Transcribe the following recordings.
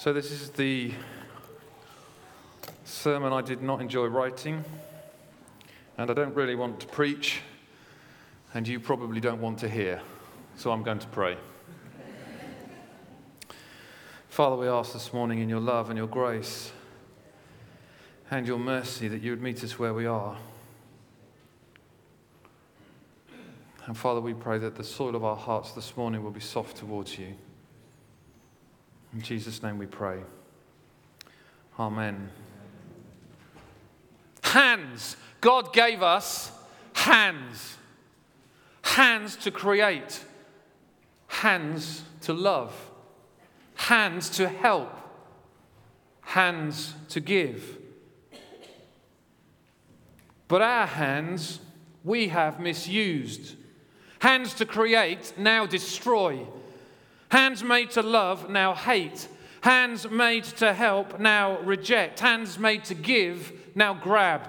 So, this is the sermon I did not enjoy writing, and I don't really want to preach, and you probably don't want to hear. So, I'm going to pray. Father, we ask this morning in your love and your grace and your mercy that you would meet us where we are. And Father, we pray that the soil of our hearts this morning will be soft towards you. In Jesus' name we pray. Amen. Hands. God gave us hands. Hands to create, hands to love, hands to help, hands to give. But our hands we have misused. Hands to create, now destroy. Hands made to love, now hate. Hands made to help, now reject. Hands made to give, now grab.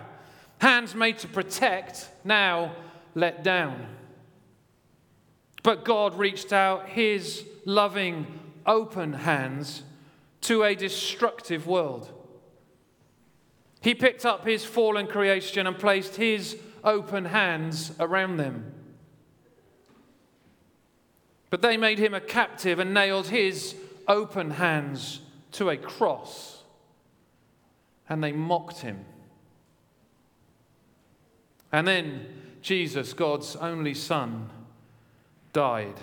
Hands made to protect, now let down. But God reached out his loving, open hands to a destructive world. He picked up his fallen creation and placed his open hands around them. But they made him a captive and nailed his open hands to a cross. And they mocked him. And then Jesus, God's only Son, died.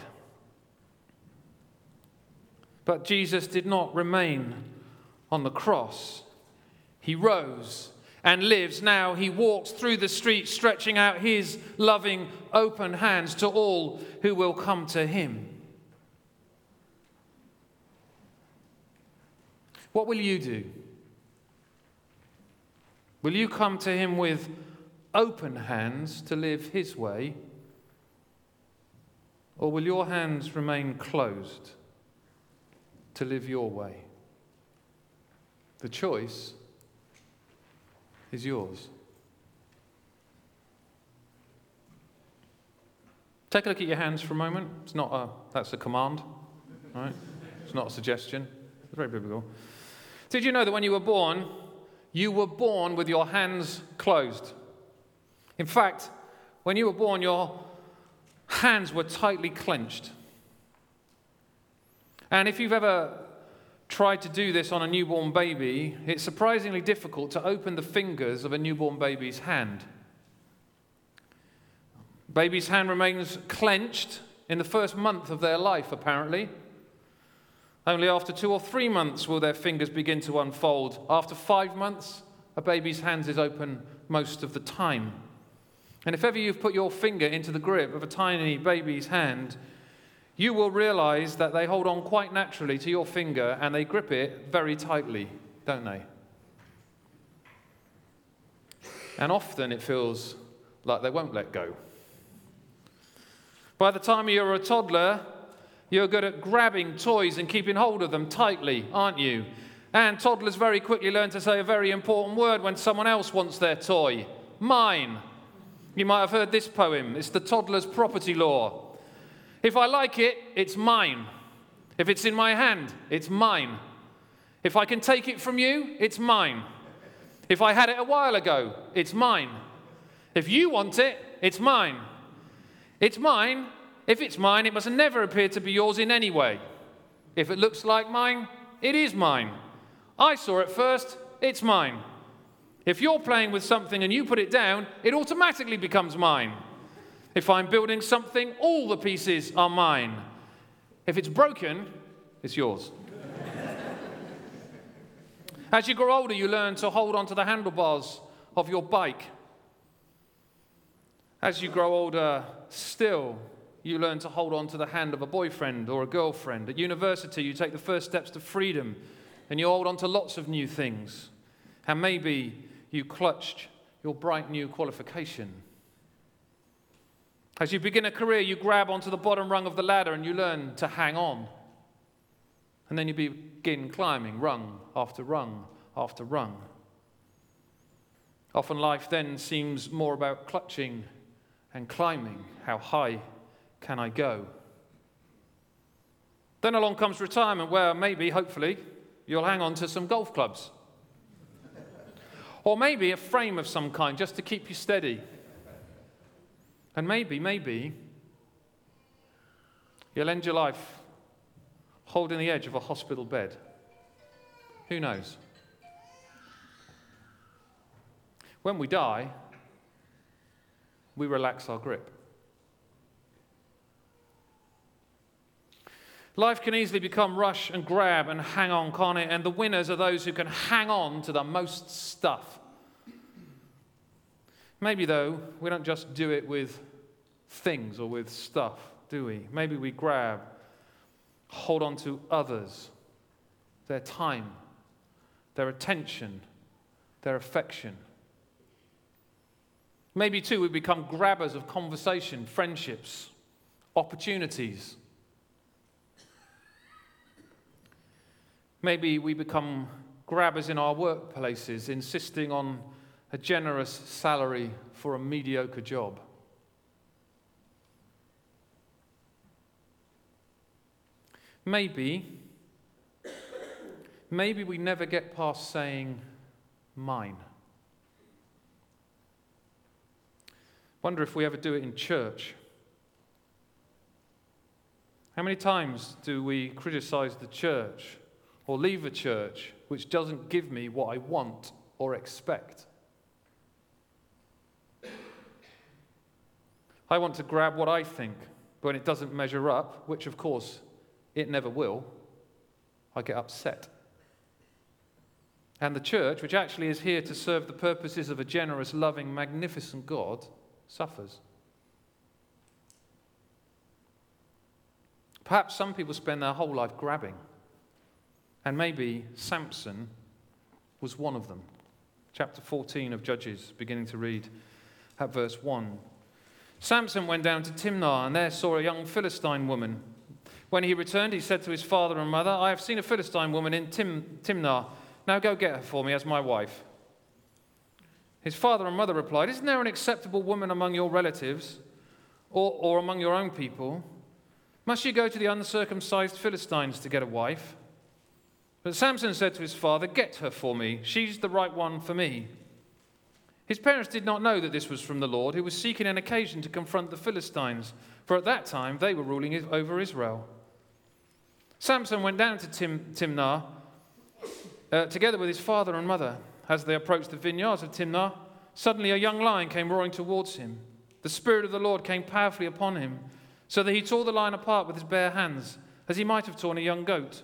But Jesus did not remain on the cross. He rose and lives. Now he walks through the streets, stretching out his loving, open hands to all who will come to him. What will you do? Will you come to him with open hands to live his way? Or will your hands remain closed to live your way? The choice is yours. Take a look at your hands for a moment. It's not a, that's a command, right? It's not a suggestion. It's very biblical. Did you know that when you were born, you were born with your hands closed? In fact, when you were born, your hands were tightly clenched. And if you've ever tried to do this on a newborn baby, it's surprisingly difficult to open the fingers of a newborn baby's hand. Baby's hand remains clenched in the first month of their life, apparently. Only after two or three months will their fingers begin to unfold. After five months, a baby's hands is open most of the time. And if ever you've put your finger into the grip of a tiny baby's hand, you will realize that they hold on quite naturally to your finger and they grip it very tightly, don't they? And often it feels like they won't let go. By the time you're a toddler, you're good at grabbing toys and keeping hold of them tightly, aren't you? And toddlers very quickly learn to say a very important word when someone else wants their toy mine. You might have heard this poem. It's the toddler's property law. If I like it, it's mine. If it's in my hand, it's mine. If I can take it from you, it's mine. If I had it a while ago, it's mine. If you want it, it's mine. It's mine. If it's mine, it must never appear to be yours in any way. If it looks like mine, it is mine. I saw it first, it's mine. If you're playing with something and you put it down, it automatically becomes mine. If I'm building something, all the pieces are mine. If it's broken, it's yours. As you grow older, you learn to hold onto the handlebars of your bike. As you grow older, still, you learn to hold on to the hand of a boyfriend or a girlfriend. At university, you take the first steps to freedom and you hold on to lots of new things. And maybe you clutched your bright new qualification. As you begin a career, you grab onto the bottom rung of the ladder and you learn to hang on. And then you begin climbing rung after rung after rung. Often life then seems more about clutching and climbing. How high can I go? Then along comes retirement, where maybe, hopefully, you'll hang on to some golf clubs. or maybe a frame of some kind just to keep you steady. And maybe, maybe, you'll end your life holding the edge of a hospital bed. Who knows? When we die, we relax our grip. Life can easily become rush and grab and hang on, can't it? And the winners are those who can hang on to the most stuff. Maybe, though, we don't just do it with things or with stuff, do we? Maybe we grab, hold on to others, their time, their attention, their affection. Maybe, too, we become grabbers of conversation, friendships, opportunities. Maybe we become grabbers in our workplaces, insisting on a generous salary for a mediocre job. Maybe, maybe we never get past saying, mine. Wonder if we ever do it in church. How many times do we criticize the church or leave a church which doesn't give me what I want or expect? I want to grab what I think, but when it doesn't measure up, which of course it never will, I get upset. And the church, which actually is here to serve the purposes of a generous, loving, magnificent God, suffers. Perhaps some people spend their whole life grabbing, and maybe Samson was one of them. Chapter 14 of Judges, beginning to read at verse 1. Samson went down to Timnah and there saw a young Philistine woman. When he returned, he said to his father and mother, I have seen a Philistine woman in Tim- Timnah. Now go get her for me as my wife. His father and mother replied, Isn't there an acceptable woman among your relatives or, or among your own people? Must you go to the uncircumcised Philistines to get a wife? But Samson said to his father, Get her for me. She's the right one for me. His parents did not know that this was from the Lord, who was seeking an occasion to confront the Philistines, for at that time they were ruling over Israel. Samson went down to Tim, Timnah uh, together with his father and mother. As they approached the vineyards of Timnah, suddenly a young lion came roaring towards him. The Spirit of the Lord came powerfully upon him, so that he tore the lion apart with his bare hands, as he might have torn a young goat.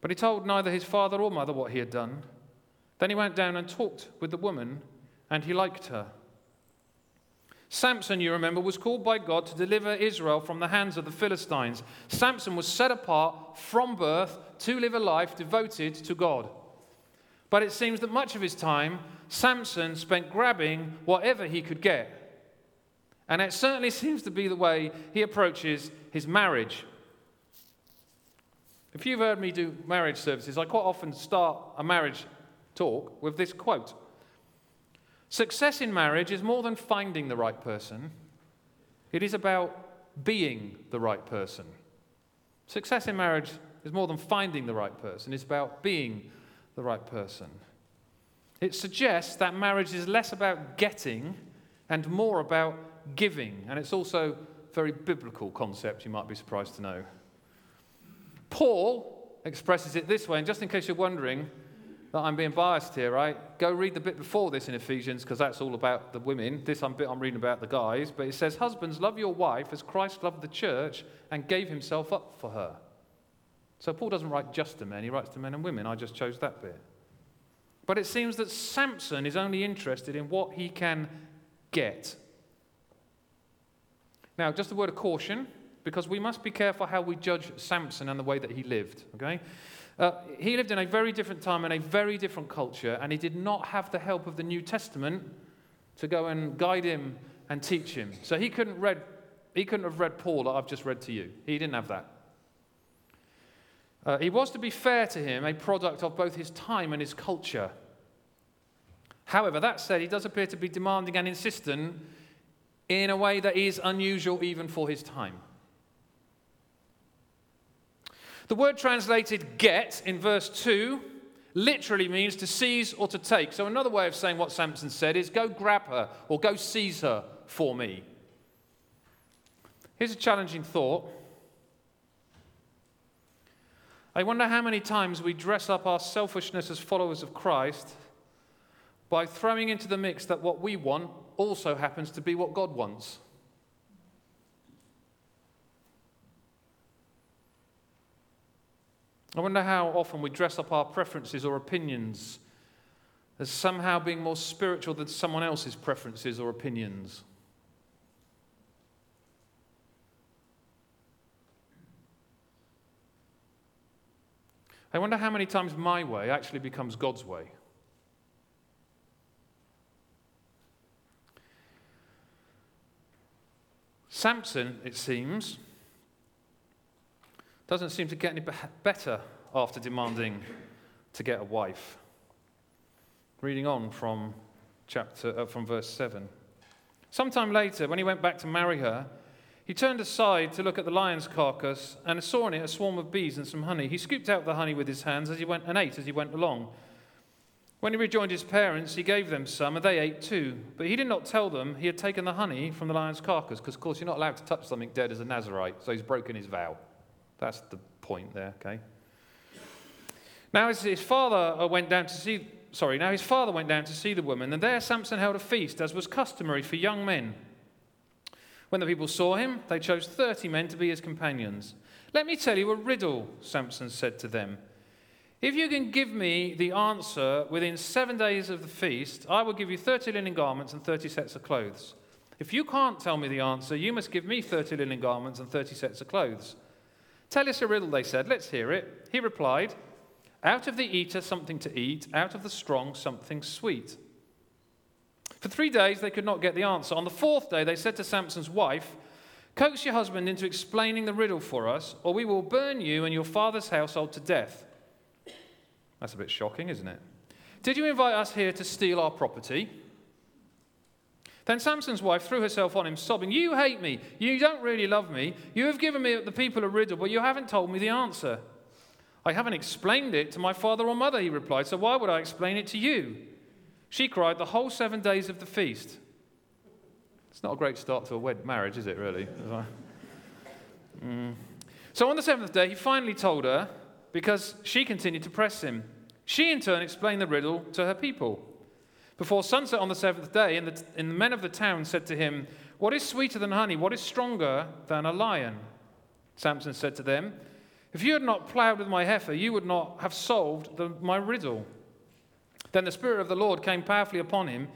But he told neither his father or mother what he had done. Then he went down and talked with the woman and he liked her. Samson, you remember, was called by God to deliver Israel from the hands of the Philistines. Samson was set apart from birth to live a life devoted to God. But it seems that much of his time, Samson spent grabbing whatever he could get. And it certainly seems to be the way he approaches his marriage. If you've heard me do marriage services, I quite often start a marriage talk with this quote Success in marriage is more than finding the right person, it is about being the right person. Success in marriage is more than finding the right person, it's about being the right person. It suggests that marriage is less about getting and more about giving, and it's also a very biblical concept, you might be surprised to know. Paul expresses it this way, and just in case you're wondering, that I'm being biased here, right? Go read the bit before this in Ephesians because that's all about the women. This bit I'm reading about the guys. But it says, Husbands, love your wife as Christ loved the church and gave himself up for her. So Paul doesn't write just to men, he writes to men and women. I just chose that bit. But it seems that Samson is only interested in what he can get. Now, just a word of caution, because we must be careful how we judge Samson and the way that he lived, okay? Uh, he lived in a very different time and a very different culture, and he did not have the help of the New Testament to go and guide him and teach him. So he couldn't, read, he couldn't have read Paul that I've just read to you. He didn't have that. Uh, he was, to be fair to him, a product of both his time and his culture. However, that said, he does appear to be demanding and insistent in a way that is unusual even for his time. The word translated get in verse 2 literally means to seize or to take. So, another way of saying what Samson said is go grab her or go seize her for me. Here's a challenging thought. I wonder how many times we dress up our selfishness as followers of Christ by throwing into the mix that what we want also happens to be what God wants. I wonder how often we dress up our preferences or opinions as somehow being more spiritual than someone else's preferences or opinions. I wonder how many times my way actually becomes God's way. Samson, it seems, doesn't seem to get any better after demanding to get a wife. Reading on from chapter uh, from verse 7. Sometime later, when he went back to marry her, he turned aside to look at the lion's carcass and saw in it a swarm of bees and some honey. He scooped out the honey with his hands as he went and ate as he went along. When he rejoined his parents, he gave them some, and they ate too. But he did not tell them he had taken the honey from the lion's carcass, because, of course, you're not allowed to touch something dead as a Nazarite, so he's broken his vow. That's the point there, okay? Now, his father uh, went down to see, sorry, now his father went down to see the woman, and there Samson held a feast, as was customary for young men. When the people saw him, they chose 30 men to be his companions. Let me tell you a riddle, Samson said to them. If you can give me the answer within seven days of the feast, I will give you 30 linen garments and 30 sets of clothes. If you can't tell me the answer, you must give me 30 linen garments and 30 sets of clothes. Tell us a riddle, they said. Let's hear it. He replied, Out of the eater, something to eat, out of the strong, something sweet. For three days they could not get the answer. On the fourth day, they said to Samson's wife, Coax your husband into explaining the riddle for us, or we will burn you and your father's household to death. That's a bit shocking, isn't it? Did you invite us here to steal our property? Then Samson's wife threw herself on him, sobbing, You hate me. You don't really love me. You have given me the people a riddle, but you haven't told me the answer. I haven't explained it to my father or mother, he replied, so why would I explain it to you? She cried the whole seven days of the feast. It's not a great start to a wed marriage, is it, really? Mm. So on the seventh day, he finally told her because she continued to press him. She, in turn, explained the riddle to her people. Before sunset on the seventh day, and the, and the men of the town said to him, What is sweeter than honey? What is stronger than a lion? Samson said to them, If you had not plowed with my heifer, you would not have solved the, my riddle. Then the Spirit of the Lord came powerfully upon him.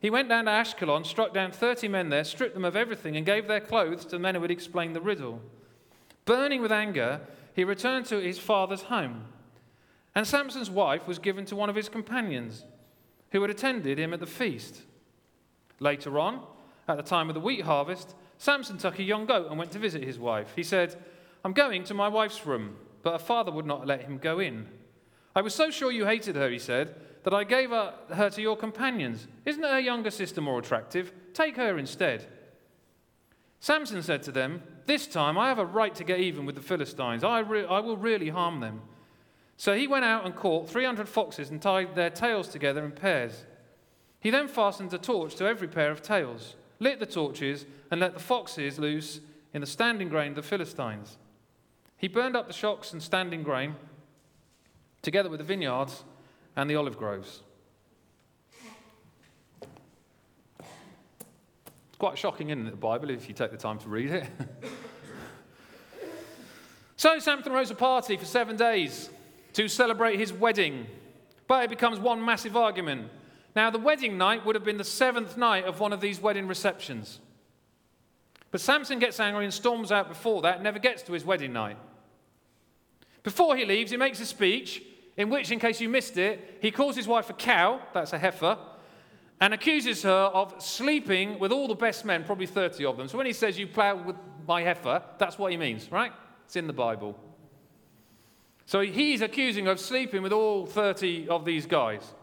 He went down to Ashkelon, struck down 30 men there, stripped them of everything, and gave their clothes to the men who had explained the riddle. Burning with anger, he returned to his father's home. And Samson's wife was given to one of his companions who had attended him at the feast. Later on, at the time of the wheat harvest, Samson took a young goat and went to visit his wife. He said, I'm going to my wife's room, but her father would not let him go in. I was so sure you hated her, he said, that I gave her, to your companions. Isn't her younger sister more attractive? Take her instead. Samson said to them, This time I have a right to get even with the Philistines. I, re- I will really harm them. So he went out and caught 300 foxes and tied their tails together in pairs. He then fastened a torch to every pair of tails, lit the torches, and let the foxes loose in the standing grain of the Philistines. He burned up the shocks and standing grain, together with the vineyards and the olive groves. It's quite shocking, isn't it, the Bible, if you take the time to read it? so Samson throws a party for seven days to celebrate his wedding, but it becomes one massive argument. Now, the wedding night would have been the seventh night of one of these wedding receptions. But Samson gets angry and storms out before that, never gets to his wedding night. Before he leaves, he makes a speech in which, in case you missed it, he calls his wife a cow, that's a heifer, and accuses her of sleeping with all the best men, probably 30 of them. So when he says, You plow with my heifer, that's what he means, right? It's in the Bible. So he's accusing of sleeping with all 30 of these guys.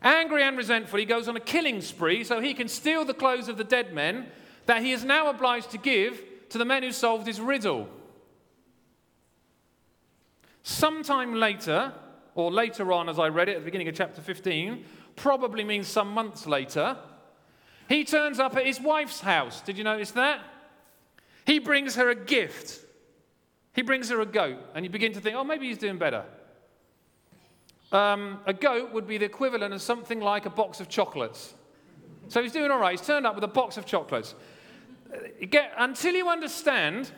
Angry and resentful, he goes on a killing spree so he can steal the clothes of the dead men that he is now obliged to give to the men who solved his riddle. Sometime later, or later on as I read it at the beginning of chapter 15, probably means some months later, he turns up at his wife's house. Did you notice that? He brings her a gift. He brings her a goat, and you begin to think, oh, maybe he's doing better. Um, a goat would be the equivalent of something like a box of chocolates. So he's doing all right. He's turned up with a box of chocolates. Get, until you understand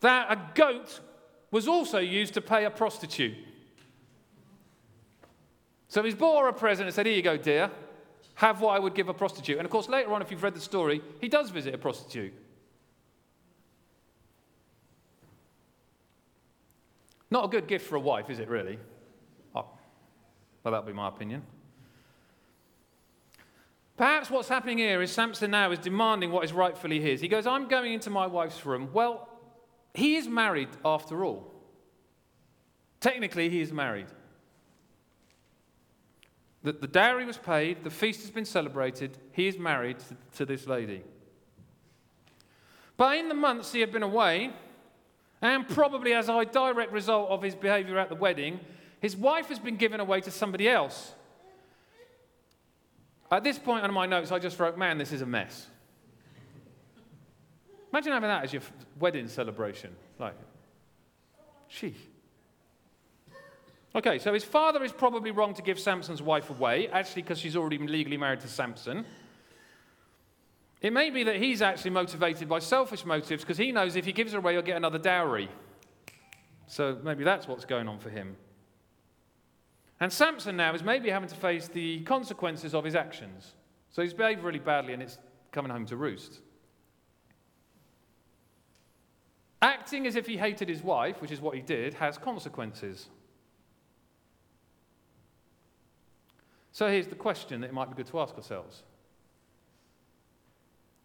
that a goat was also used to pay a prostitute. So he's bought her a present and said, Here you go, dear. Have what I would give a prostitute. And of course, later on, if you've read the story, he does visit a prostitute. Not a good gift for a wife, is it really? Oh, well, that would be my opinion. Perhaps what's happening here is Samson now is demanding what is rightfully his. He goes, I'm going into my wife's room. Well, he is married after all. Technically, he is married. The, the dowry was paid, the feast has been celebrated, he is married to, to this lady. But in the months he had been away, and probably as a direct result of his behavior at the wedding, his wife has been given away to somebody else. At this point on my notes, I just wrote, man, this is a mess. Imagine having that as your wedding celebration. Like, gee. Okay, so his father is probably wrong to give Samson's wife away, actually, because she's already been legally married to Samson. It may be that he's actually motivated by selfish motives because he knows if he gives her away, he'll get another dowry. So maybe that's what's going on for him. And Samson now is maybe having to face the consequences of his actions. So he's behaved really badly and it's coming home to roost. Acting as if he hated his wife, which is what he did, has consequences. So here's the question that it might be good to ask ourselves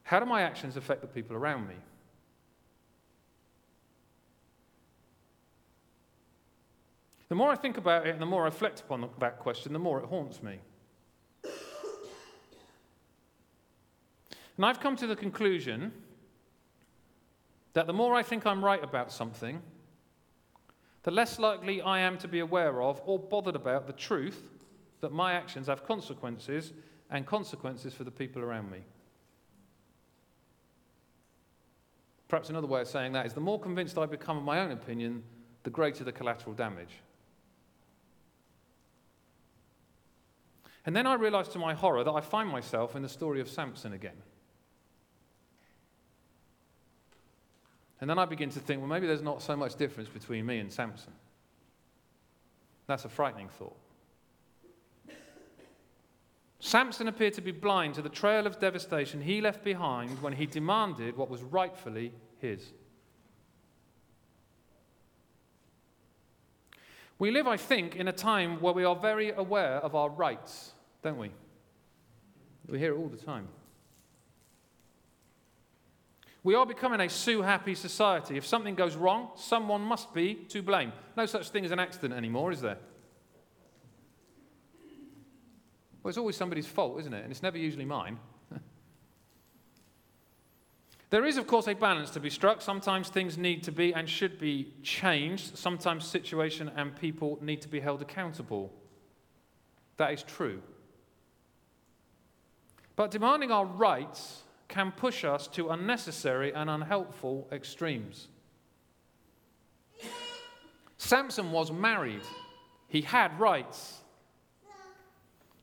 how do my actions affect the people around me? The more I think about it and the more I reflect upon that question, the more it haunts me. And I've come to the conclusion that the more I think I'm right about something, the less likely I am to be aware of or bothered about the truth that my actions have consequences and consequences for the people around me. Perhaps another way of saying that is the more convinced I become of my own opinion, the greater the collateral damage. And then I realized to my horror that I find myself in the story of Samson again. And then I begin to think, well, maybe there's not so much difference between me and Samson. That's a frightening thought. Samson appeared to be blind to the trail of devastation he left behind when he demanded what was rightfully his. We live, I think, in a time where we are very aware of our rights, don't we? We hear it all the time. We are becoming a sue happy society. If something goes wrong, someone must be to blame. No such thing as an accident anymore, is there? Well, it's always somebody's fault, isn't it? And it's never usually mine. there is, of course, a balance to be struck. Sometimes things need to be and should be changed. Sometimes situation and people need to be held accountable. That is true. But demanding our rights can push us to unnecessary and unhelpful extremes. Samson was married, he had rights.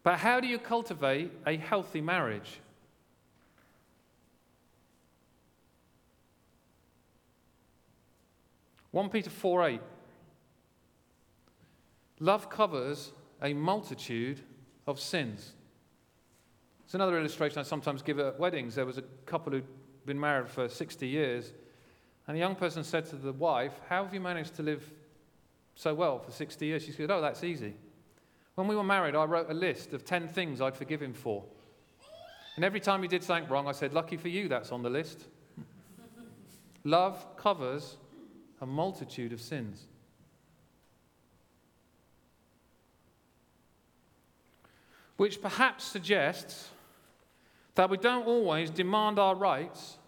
But how do you cultivate a healthy marriage? One Peter 4 8. Love covers a multitude of sins. It's another illustration I sometimes give at weddings. There was a couple who'd been married for 60 years, and a young person said to the wife, How have you managed to live so well for 60 years? She said, Oh, that's easy. When we were married, I wrote a list of 10 things I'd forgive him for. And every time he did something wrong, I said, Lucky for you, that's on the list. Love covers a multitude of sins. Which perhaps suggests that we don't always demand our rights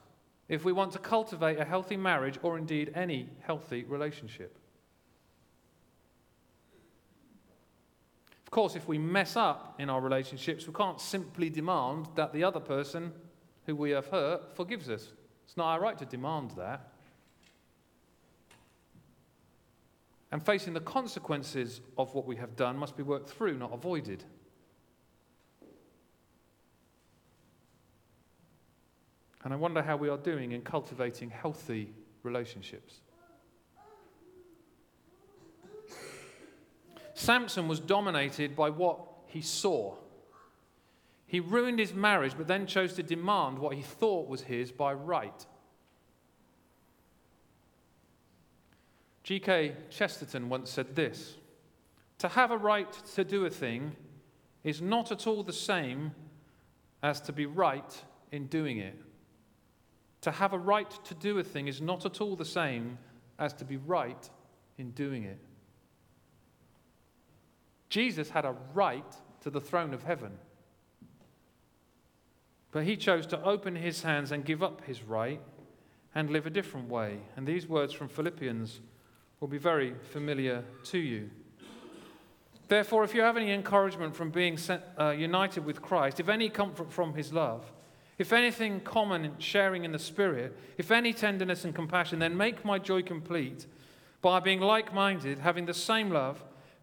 if we want to cultivate a healthy marriage or indeed any healthy relationship. Course, if we mess up in our relationships, we can't simply demand that the other person who we have hurt forgives us. It's not our right to demand that. And facing the consequences of what we have done must be worked through, not avoided. And I wonder how we are doing in cultivating healthy relationships. Samson was dominated by what he saw. He ruined his marriage, but then chose to demand what he thought was his by right. G.K. Chesterton once said this To have a right to do a thing is not at all the same as to be right in doing it. To have a right to do a thing is not at all the same as to be right in doing it. Jesus had a right to the throne of heaven. But he chose to open his hands and give up his right and live a different way. And these words from Philippians will be very familiar to you. Therefore, if you have any encouragement from being sent, uh, united with Christ, if any comfort from his love, if anything common in sharing in the Spirit, if any tenderness and compassion, then make my joy complete by being like minded, having the same love,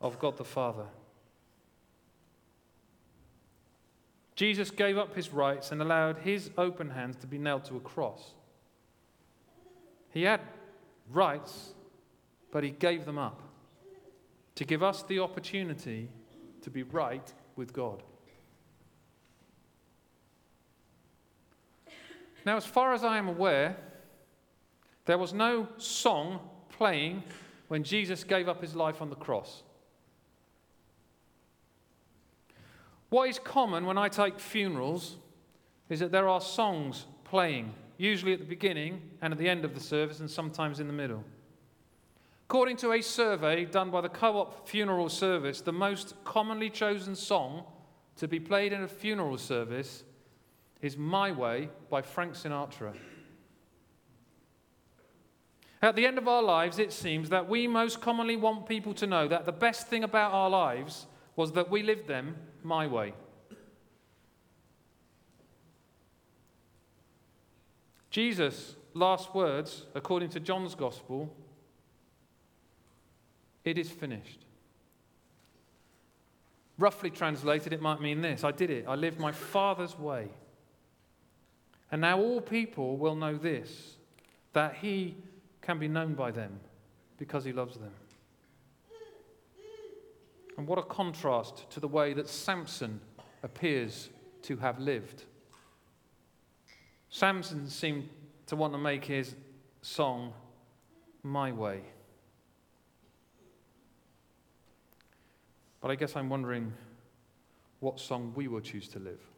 of God the Father. Jesus gave up his rights and allowed his open hands to be nailed to a cross. He had rights, but he gave them up to give us the opportunity to be right with God. Now, as far as I am aware, there was no song playing when Jesus gave up his life on the cross. What is common when I take funerals is that there are songs playing, usually at the beginning and at the end of the service, and sometimes in the middle. According to a survey done by the Co op Funeral Service, the most commonly chosen song to be played in a funeral service is My Way by Frank Sinatra. At the end of our lives, it seems that we most commonly want people to know that the best thing about our lives was that we lived them my way. Jesus' last words, according to John's Gospel, it is finished. Roughly translated, it might mean this I did it. I lived my Father's way. And now all people will know this that He can be known by them because He loves them. And what a contrast to the way that Samson appears to have lived. Samson seemed to want to make his song my way. But I guess I'm wondering what song we will choose to live.